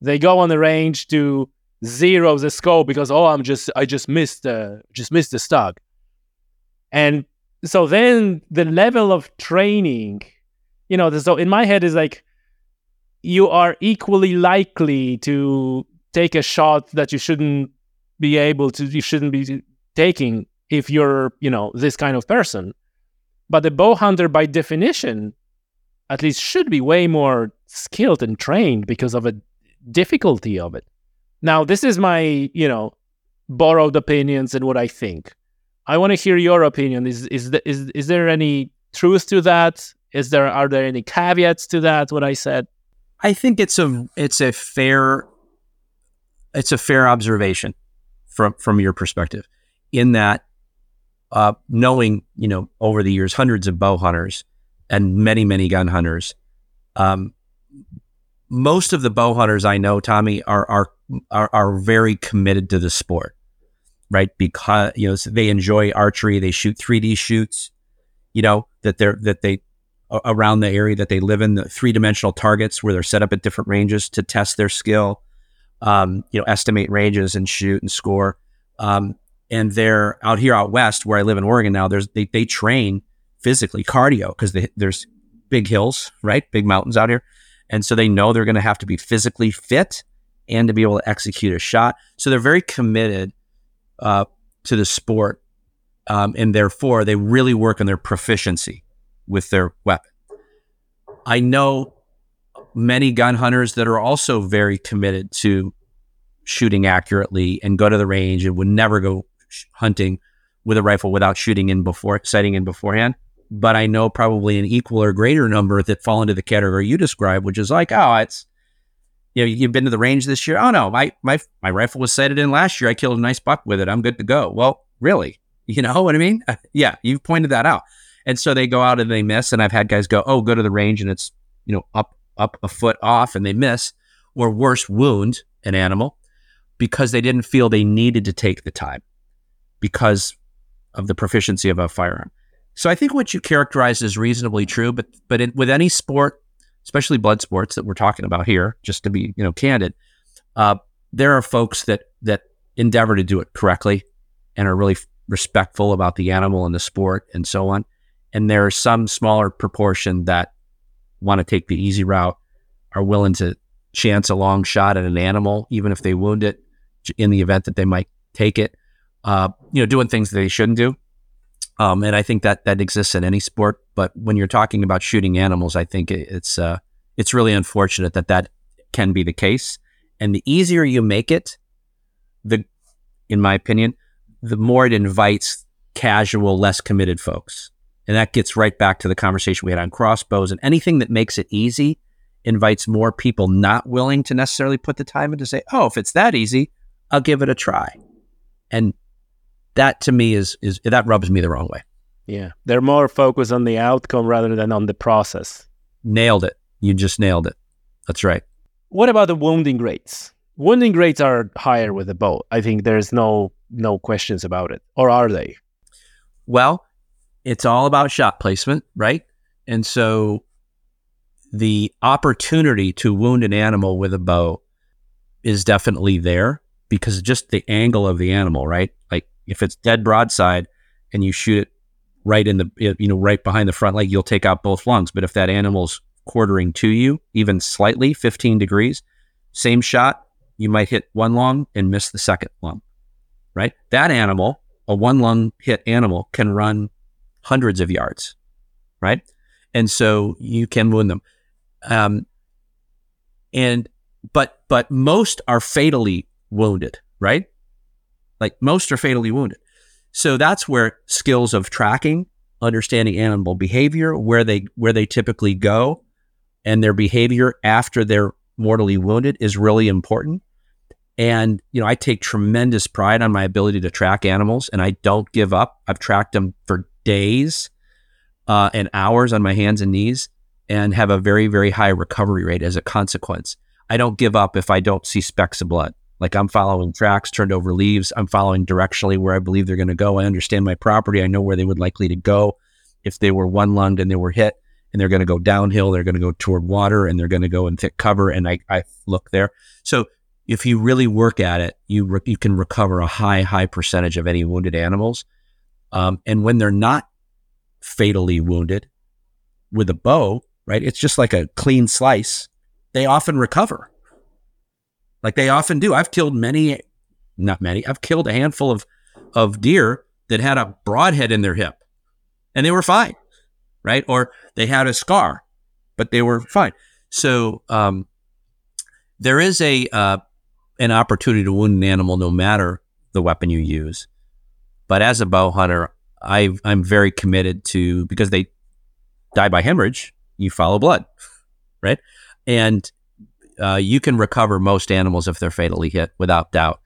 they go on the range to zero the scope because oh I'm just I just missed uh, just missed the stug. And so then the level of training, you know, so in my head is like you are equally likely to take a shot that you shouldn't be able to you shouldn't be taking if you're, you know, this kind of person. But the bow hunter by definition at least should be way more skilled and trained because of a difficulty of it. Now, this is my, you know, borrowed opinions and what I think. I want to hear your opinion. Is is is is there any truth to that? Is there are there any caveats to that? What I said. I think it's a it's a fair it's a fair observation from from your perspective. In that, uh, knowing you know over the years hundreds of bow hunters and many many gun hunters, um, most of the bow hunters I know, Tommy, are are are, are very committed to the sport, right? Because you know they enjoy archery, they shoot 3D shoots, you know that they're that they around the area that they live in, the three dimensional targets where they're set up at different ranges to test their skill, um, you know, estimate ranges and shoot and score. Um, and they're out here out west where I live in Oregon now. There's they they train physically cardio because there's big hills, right? Big mountains out here. And so they know they're going to have to be physically fit and to be able to execute a shot. So they're very committed uh, to the sport. Um, and therefore, they really work on their proficiency with their weapon. I know many gun hunters that are also very committed to shooting accurately and go to the range and would never go hunting with a rifle without shooting in before, sighting in beforehand but I know probably an equal or greater number that fall into the category you describe, which is like, oh, it's you know, you've been to the range this year. Oh no, my my my rifle was sighted in last year. I killed a nice buck with it. I'm good to go. Well, really, (laughs) you know what I mean? (laughs) yeah, you've pointed that out. And so they go out and they miss. And I've had guys go, oh, go to the range and it's you know up up a foot off and they miss. or worse, wound an animal because they didn't feel they needed to take the time because of the proficiency of a firearm. So I think what you characterize is reasonably true, but but in, with any sport, especially blood sports that we're talking about here, just to be you know candid, uh, there are folks that that endeavor to do it correctly and are really respectful about the animal and the sport and so on. And there are some smaller proportion that want to take the easy route, are willing to chance a long shot at an animal, even if they wound it, in the event that they might take it. Uh, you know, doing things that they shouldn't do. Um, and I think that that exists in any sport. But when you're talking about shooting animals, I think it's uh, it's really unfortunate that that can be the case. And the easier you make it, the, in my opinion, the more it invites casual, less committed folks. And that gets right back to the conversation we had on crossbows and anything that makes it easy invites more people not willing to necessarily put the time in to say, oh, if it's that easy, I'll give it a try. And that to me is is that rubs me the wrong way. Yeah. They're more focused on the outcome rather than on the process. Nailed it. You just nailed it. That's right. What about the wounding rates? Wounding rates are higher with the bow. I think there's no no questions about it. Or are they? Well, it's all about shot placement, right? And so the opportunity to wound an animal with a bow is definitely there because just the angle of the animal, right? Like if it's dead broadside and you shoot it right in the you know right behind the front leg, you'll take out both lungs. But if that animal's quartering to you, even slightly, 15 degrees, same shot, you might hit one lung and miss the second lung, right? That animal, a one lung hit animal, can run hundreds of yards, right? And so you can wound them. Um, and but but most are fatally wounded, right? Like most are fatally wounded. So that's where skills of tracking, understanding animal behavior, where they where they typically go, and their behavior after they're mortally wounded is really important. And you know, I take tremendous pride on my ability to track animals, and I don't give up. I've tracked them for days uh, and hours on my hands and knees, and have a very very high recovery rate as a consequence. I don't give up if I don't see specks of blood. Like I'm following tracks, turned over leaves. I'm following directionally where I believe they're going to go. I understand my property. I know where they would likely to go if they were one lunged and they were hit and they're going to go downhill. They're going to go toward water and they're going to go in thick cover. And I, I look there. So if you really work at it, you, re- you can recover a high, high percentage of any wounded animals. Um, and when they're not fatally wounded with a bow, right? It's just like a clean slice. They often recover like they often do. I've killed many, not many, I've killed a handful of, of deer that had a broadhead in their hip and they were fine, right? Or they had a scar, but they were fine. So um, there is a uh, an opportunity to wound an animal no matter the weapon you use. But as a bow hunter, I, I'm very committed to because they die by hemorrhage. You follow blood, right? And uh, you can recover most animals if they're fatally hit without doubt.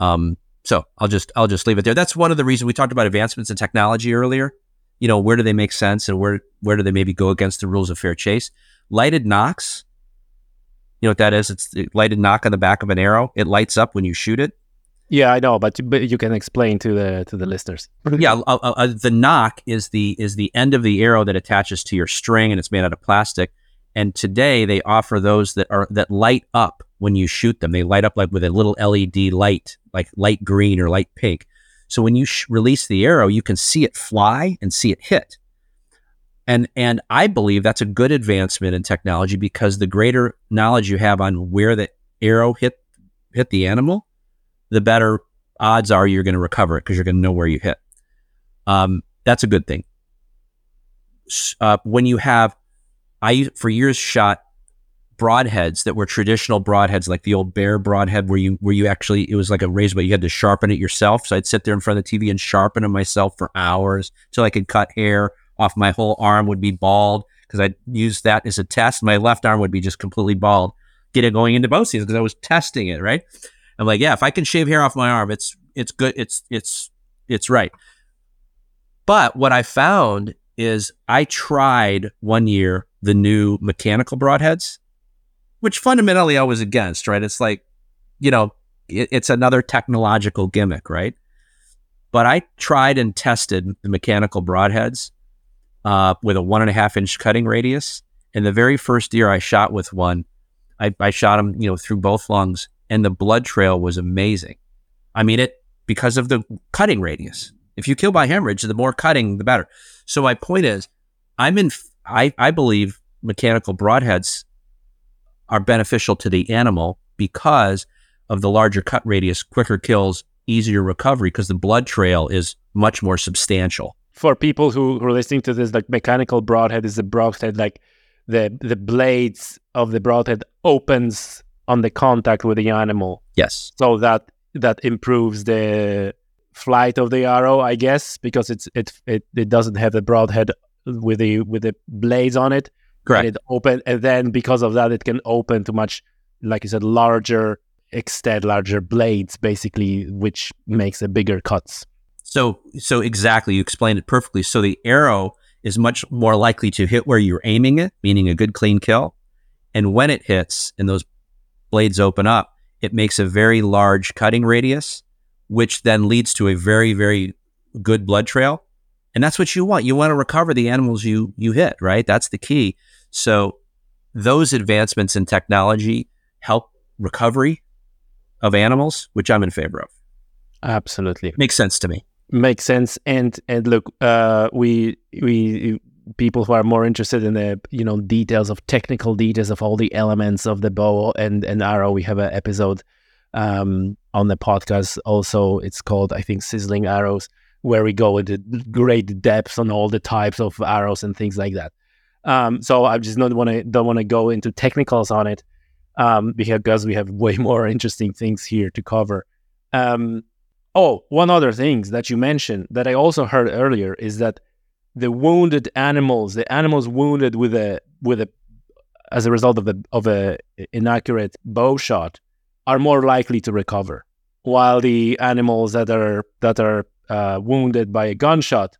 Um, so I'll just I'll just leave it there. That's one of the reasons we talked about advancements in technology earlier. You know, where do they make sense and where where do they maybe go against the rules of fair chase? Lighted nocks. You know what that is? It's the lighted nock on the back of an arrow. It lights up when you shoot it. Yeah, I know, but but you can explain to the to the listeners. (laughs) yeah, uh, uh, uh, the nock is the is the end of the arrow that attaches to your string, and it's made out of plastic. And today they offer those that are that light up when you shoot them. They light up like with a little LED light, like light green or light pink. So when you sh- release the arrow, you can see it fly and see it hit. And and I believe that's a good advancement in technology because the greater knowledge you have on where the arrow hit hit the animal, the better odds are you're going to recover it because you're going to know where you hit. Um, that's a good thing. Uh, when you have I for years shot broadheads that were traditional broadheads, like the old Bear broadhead, where you where you actually it was like a razor, but you had to sharpen it yourself. So I'd sit there in front of the TV and sharpen it myself for hours till I could cut hair off. My whole arm would be bald because I'd use that as a test. My left arm would be just completely bald. Get it going into bow season because I was testing it. Right. I'm like, yeah, if I can shave hair off my arm, it's it's good. It's it's it's right. But what I found is I tried one year the new mechanical broadheads, which fundamentally I was against, right? It's like, you know, it, it's another technological gimmick, right? But I tried and tested the mechanical broadheads uh, with a one and a half inch cutting radius. And the very first deer I shot with one, I, I shot him, you know, through both lungs, and the blood trail was amazing. I mean, it because of the cutting radius. If you kill by hemorrhage, the more cutting, the better. So my point is, I'm in. I I believe mechanical broadheads are beneficial to the animal because of the larger cut radius, quicker kills, easier recovery because the blood trail is much more substantial. For people who, who are listening to this, like mechanical broadhead is a broadhead, like the the blades of the broadhead opens on the contact with the animal. Yes. So that that improves the flight of the arrow, I guess, because it's it it, it doesn't have the broadhead with the with the blades on it. Correct. And it open and then because of that it can open to much like you said, larger extend larger blades basically, which makes a bigger cuts. So so exactly, you explained it perfectly. So the arrow is much more likely to hit where you're aiming it, meaning a good clean kill. And when it hits and those blades open up, it makes a very large cutting radius, which then leads to a very, very good blood trail. And that's what you want. You want to recover the animals you you hit, right? That's the key. So those advancements in technology help recovery of animals, which I'm in favor of. Absolutely. Makes sense to me. Makes sense. And and look, uh, we we people who are more interested in the you know details of technical details of all the elements of the bow and and arrow we have an episode um, on the podcast also it's called i think sizzling arrows where we go into great depths on all the types of arrows and things like that. Um, so i just don't want to don't want to go into technicals on it um, because we have way (laughs) more interesting things here to cover. Um, oh one other thing that you mentioned that i also heard earlier is that the wounded animals, the animals wounded with a with a as a result of a of a inaccurate bow shot, are more likely to recover, while the animals that are that are uh, wounded by a gunshot,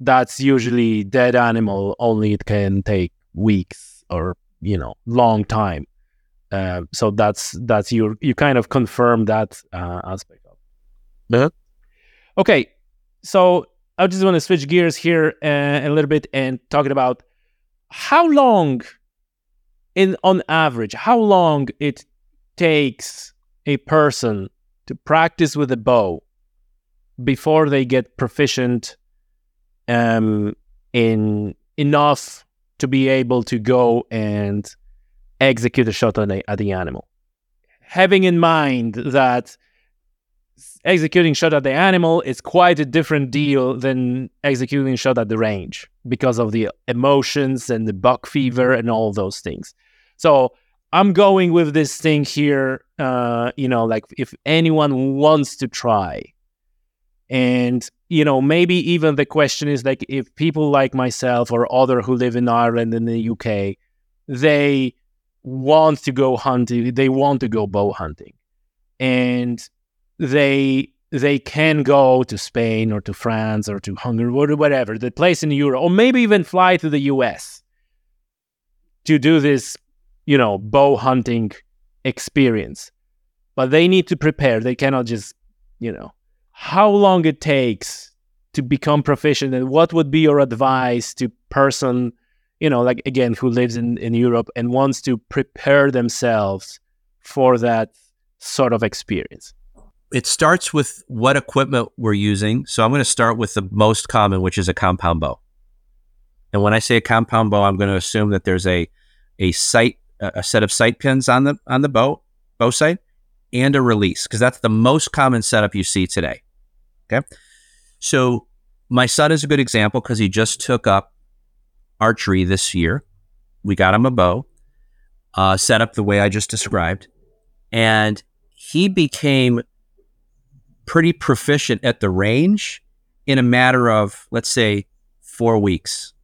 that's usually dead animal. Only it can take weeks or you know long time. Uh, so that's that's you you kind of confirm that uh, aspect of. Uh-huh. Okay, so I just want to switch gears here uh, a little bit and talking about how long, in on average, how long it takes a person to practice with a bow before they get proficient um, in enough to be able to go and execute a shot on a, at the animal. Having in mind that executing shot at the animal is quite a different deal than executing shot at the range because of the emotions and the buck fever and all those things. So I'm going with this thing here. Uh, you know, like if anyone wants to try, and you know, maybe even the question is like if people like myself or other who live in Ireland and the UK, they want to go hunting, they want to go bow hunting, and they they can go to Spain or to France or to Hungary or whatever, the place in Europe, or maybe even fly to the US to do this, you know, bow hunting experience. But they need to prepare. They cannot just, you know, how long it takes to become proficient and what would be your advice to person, you know, like again, who lives in, in Europe and wants to prepare themselves for that sort of experience? it starts with what equipment we're using. So I'm going to start with the most common, which is a compound bow. And when I say a compound bow, I'm going to assume that there's a a sight a set of sight pins on the on the bow bow sight and a release because that's the most common setup you see today. Okay, so my son is a good example because he just took up archery this year. We got him a bow, uh, set up the way I just described, and he became pretty proficient at the range in a matter of, let's say, four weeks,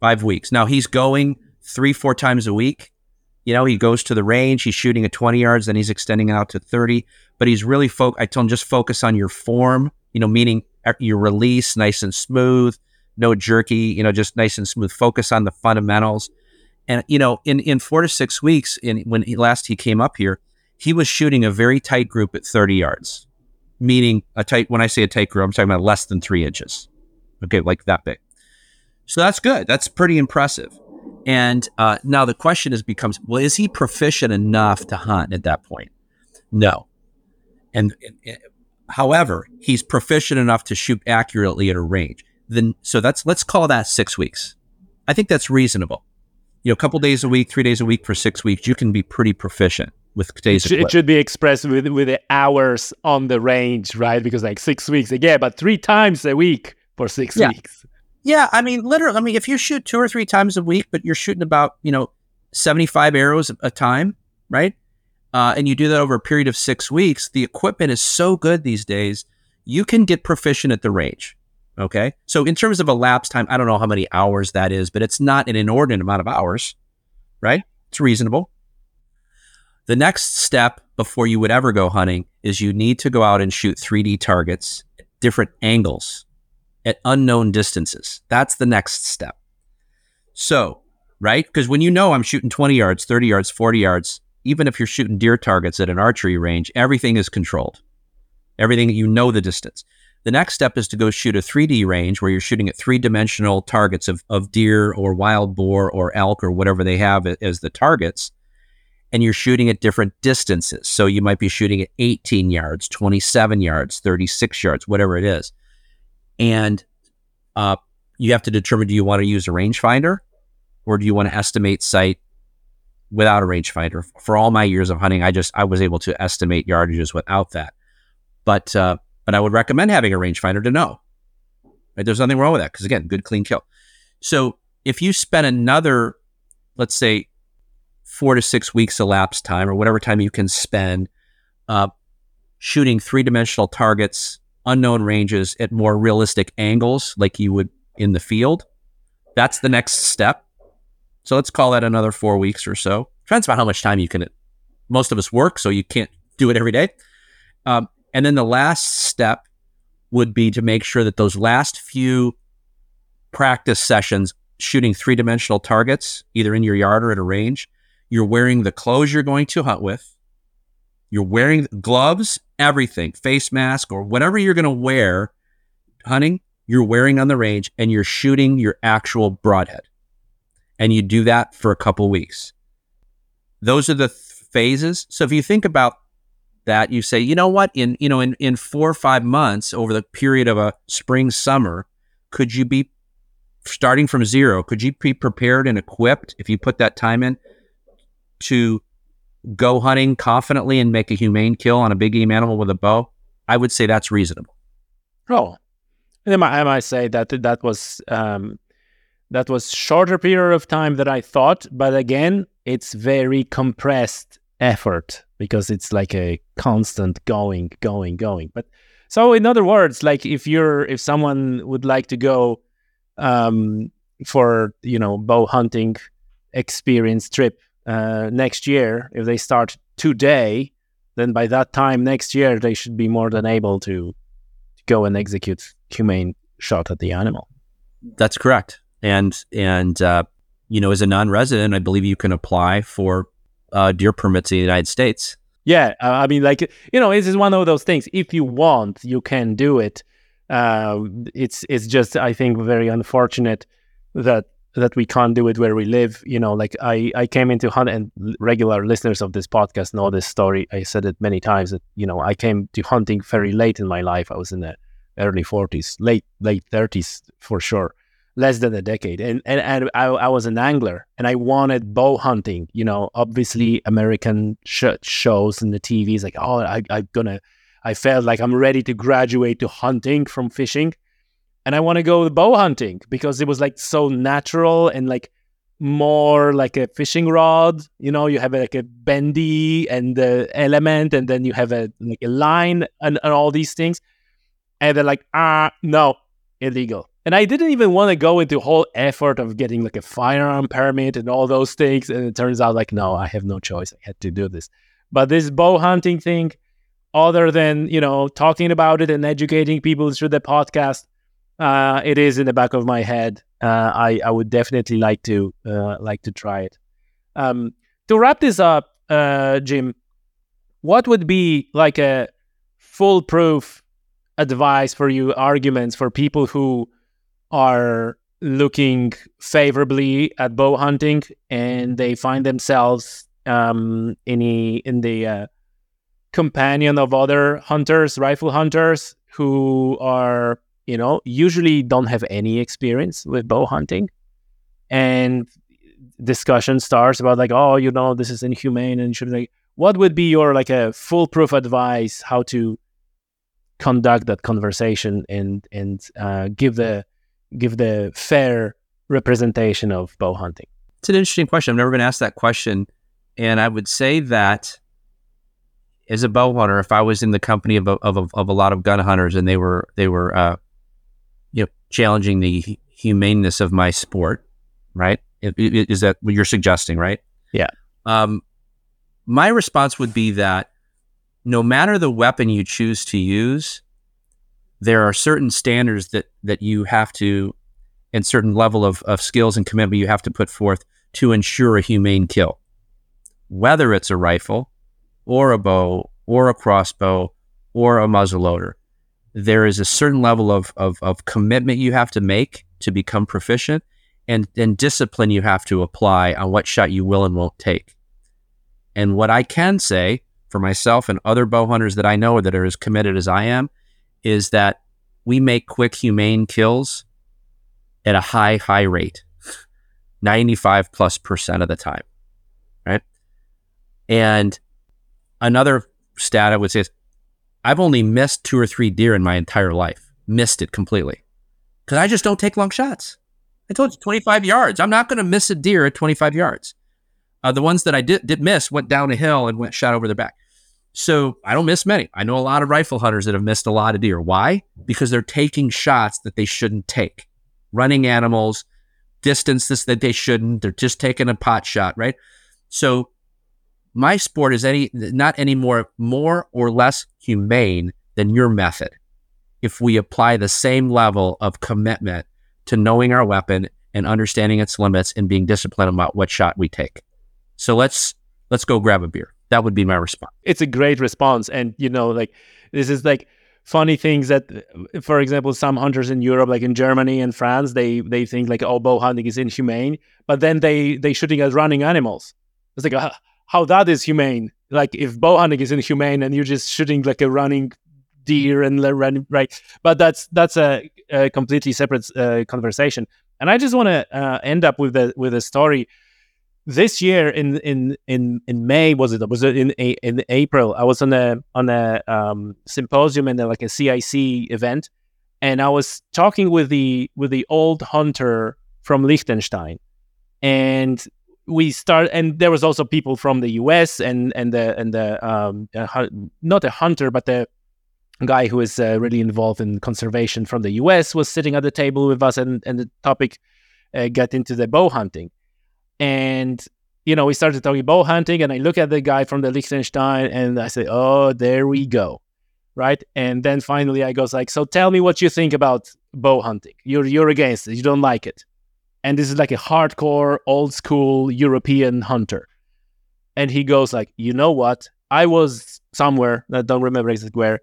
five weeks. Now he's going three, four times a week. You know, he goes to the range, he's shooting at 20 yards, then he's extending out to 30. But he's really, fo- I told him just focus on your form, you know, meaning your release, nice and smooth, no jerky, you know, just nice and smooth. Focus on the fundamentals. And you know, in in four to six weeks, in when he, last he came up here, he was shooting a very tight group at 30 yards, meaning a tight. When I say a tight group, I'm talking about less than three inches. Okay, like that big. So that's good. That's pretty impressive. And uh, now the question is becomes, well, is he proficient enough to hunt at that point? No. And, and however, he's proficient enough to shoot accurately at a range. Then so that's let's call that six weeks. I think that's reasonable. You know, a couple days a week, three days a week for six weeks, you can be pretty proficient with today's. It, sh- it should be expressed with with the hours on the range, right? Because like six weeks, yeah, but three times a week for six yeah. weeks. Yeah, I mean, literally, I mean, if you shoot two or three times a week, but you're shooting about you know seventy five arrows a time, right? Uh, and you do that over a period of six weeks, the equipment is so good these days, you can get proficient at the range. Okay. So, in terms of elapsed time, I don't know how many hours that is, but it's not an inordinate amount of hours, right? It's reasonable. The next step before you would ever go hunting is you need to go out and shoot 3D targets at different angles at unknown distances. That's the next step. So, right? Because when you know I'm shooting 20 yards, 30 yards, 40 yards, even if you're shooting deer targets at an archery range, everything is controlled. Everything, you know the distance. The next step is to go shoot a 3D range where you're shooting at three dimensional targets of, of deer or wild boar or elk or whatever they have as the targets. And you're shooting at different distances. So you might be shooting at 18 yards, 27 yards, 36 yards, whatever it is. And uh, you have to determine do you want to use a rangefinder or do you want to estimate sight without a rangefinder. For all my years of hunting, I just I was able to estimate yardages without that. But uh, but I would recommend having a rangefinder to know. Right? There's nothing wrong with that because again, good clean kill. So if you spend another, let's say, four to six weeks elapsed time or whatever time you can spend uh, shooting three dimensional targets, unknown ranges at more realistic angles, like you would in the field, that's the next step. So let's call that another four weeks or so. Depends about how much time you can. Most of us work, so you can't do it every day. Um, and then the last step would be to make sure that those last few practice sessions, shooting three dimensional targets, either in your yard or at a range, you're wearing the clothes you're going to hunt with. You're wearing gloves, everything, face mask, or whatever you're going to wear hunting, you're wearing on the range and you're shooting your actual broadhead and you do that for a couple weeks. Those are the th- phases. So if you think about that, you say, you know what, in you know, in, in four or five months over the period of a spring summer, could you be starting from zero? Could you be prepared and equipped if you put that time in to go hunting confidently and make a humane kill on a big game animal with a bow? I would say that's reasonable. Oh, might, I might say that that was um, that was shorter period of time than I thought, but again, it's very compressed effort because it's like a constant going, going, going. But so in other words, like if you're if someone would like to go um, for you know bow hunting experience trip uh, next year, if they start today, then by that time next year they should be more than able to, to go and execute humane shot at the animal. That's correct and and uh, you know, as a non-resident, I believe you can apply for uh, deer permits in the United States. Yeah, uh, I mean, like you know, it's one of those things. If you want, you can do it. Uh, it's it's just I think very unfortunate that that we can't do it where we live. You know, like I I came into hunt and regular listeners of this podcast know this story. I said it many times that you know I came to hunting very late in my life. I was in the early forties, late late thirties for sure less than a decade. And and, and I, I was an angler and I wanted bow hunting. You know, obviously American sh- shows and the TV is like, oh, I, I'm gonna. I felt like I'm ready to graduate to hunting from fishing, and I want to go bow hunting because it was like so natural and like more like a fishing rod. You know, you have like a bendy and the element, and then you have a like a line and, and all these things. And they're like, ah, no, illegal. And I didn't even want to go into whole effort of getting like a firearm permit and all those things. And it turns out like, no, I have no choice. I had to do this. But this bow hunting thing, other than, you know, talking about it and educating people through the podcast, uh, it is in the back of my head. Uh, I, I would definitely like to uh, like to try it. Um, to wrap this up, uh, Jim, what would be like a foolproof advice for you, arguments for people who are looking favorably at bow hunting and they find themselves um, in, a, in the uh, companion of other hunters, rifle hunters who are, you know, usually don't have any experience with bow hunting. And discussion starts about like, oh, you know, this is inhumane and should like, what would be your like a foolproof advice how to conduct that conversation and and uh, give the give the fair representation of bow hunting? It's an interesting question. I've never been asked that question, and I would say that as a bow hunter, if I was in the company of a, of a, of a lot of gun hunters and they were they were uh, challenging the humaneness of my sport, right? Is that what you're suggesting, right? Yeah. Um, my response would be that no matter the weapon you choose to use, there are certain standards that that you have to, and certain level of, of skills and commitment you have to put forth to ensure a humane kill. Whether it's a rifle, or a bow, or a crossbow, or a muzzleloader, there is a certain level of, of, of commitment you have to make to become proficient and, and discipline you have to apply on what shot you will and won't take. And what I can say for myself and other bow hunters that I know that are as committed as I am is that we make quick, humane kills at a high, high rate, 95 plus percent of the time. Right. And another stat I would say is I've only missed two or three deer in my entire life, missed it completely because I just don't take long shots. I told you 25 yards. I'm not going to miss a deer at 25 yards. Uh, the ones that I did, did miss went down a hill and went shot over their back. So I don't miss many. I know a lot of rifle hunters that have missed a lot of deer. Why? Because they're taking shots that they shouldn't take, running animals, distances that they shouldn't. They're just taking a pot shot, right? So my sport is any not any more more or less humane than your method if we apply the same level of commitment to knowing our weapon and understanding its limits and being disciplined about what shot we take. So let's let's go grab a beer. That would be my response. It's a great response and you know like this is like funny things that for example some hunters in Europe like in Germany and France they they think like oh bow hunting is inhumane but then they they shooting at running animals. It's like uh, how that is humane. Like if bow hunting is inhumane and you're just shooting like a running deer and running right, but that's that's a, a completely separate uh, conversation. And I just want to uh, end up with the with a story. This year in in in in May was it was it in in April? I was on a on a um, symposium and like a CIC event, and I was talking with the with the old hunter from Liechtenstein, and we start and there was also people from the US and and the and the um uh, not a hunter but the guy who is uh, really involved in conservation from the US was sitting at the table with us and and the topic uh, got into the bow hunting. And you know we started talking bow hunting and I look at the guy from the Liechtenstein and I say oh there we go right? And then finally I goes like so tell me what you think about bow hunting. You're you're against it. You don't like it and this is like a hardcore old school European hunter. And he goes like, you know what? I was somewhere, I don't remember exactly where,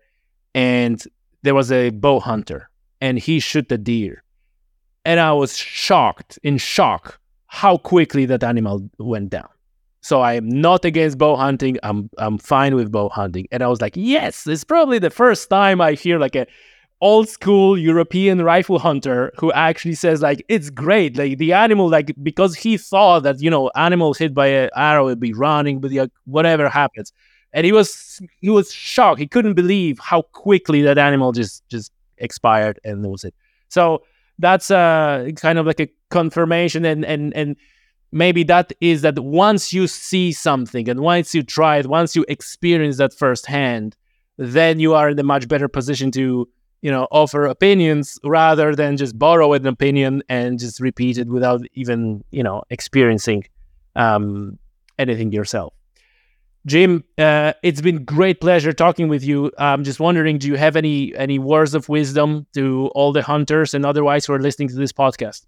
and there was a bow hunter and he shot the deer. And I was shocked, in shock, how quickly that animal went down. So I am not against bow hunting. I'm I'm fine with bow hunting. And I was like, yes, it's probably the first time I hear like a old school European rifle hunter who actually says like it's great. Like the animal like because he thought that you know animals hit by an arrow would be running but like, whatever happens. And he was he was shocked. He couldn't believe how quickly that animal just just expired and that was it. So that's uh kind of like a confirmation and and and maybe that is that once you see something and once you try it once you experience that firsthand then you are in a much better position to you know offer opinions rather than just borrow an opinion and just repeat it without even you know experiencing um, anything yourself. Jim uh, it's been great pleasure talking with you. I'm just wondering do you have any any words of wisdom to all the hunters and otherwise who are listening to this podcast?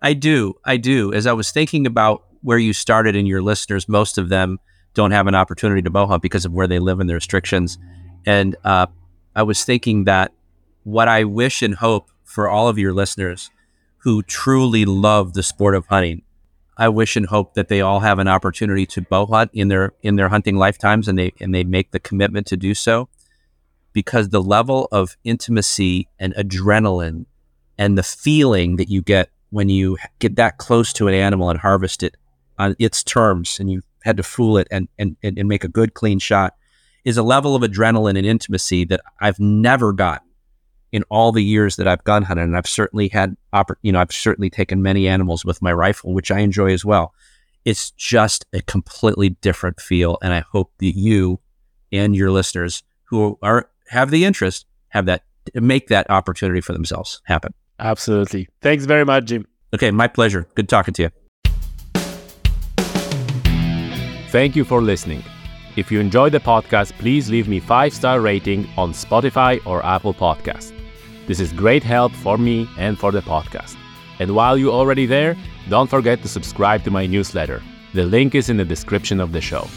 I do. I do. As i was thinking about where you started and your listeners, most of them don't have an opportunity to bow hunt because of where they live and the restrictions. And uh, I was thinking that what I wish and hope for all of your listeners who truly love the sport of hunting, I wish and hope that they all have an opportunity to bow hunt in their in their hunting lifetimes and they and they make the commitment to do so because the level of intimacy and adrenaline and the feeling that you get when you get that close to an animal and harvest it on its terms and you had to fool it and, and, and make a good, clean shot is a level of adrenaline and intimacy that I've never got in all the years that I've gun hunted. And I've certainly had, you know, I've certainly taken many animals with my rifle, which I enjoy as well. It's just a completely different feel. And I hope that you and your listeners who are have the interest have that make that opportunity for themselves happen. Absolutely. Thanks very much, Jim. Okay, my pleasure. Good talking to you. Thank you for listening. If you enjoyed the podcast, please leave me 5-star rating on Spotify or Apple Podcast. This is great help for me and for the podcast. And while you're already there, don't forget to subscribe to my newsletter. The link is in the description of the show.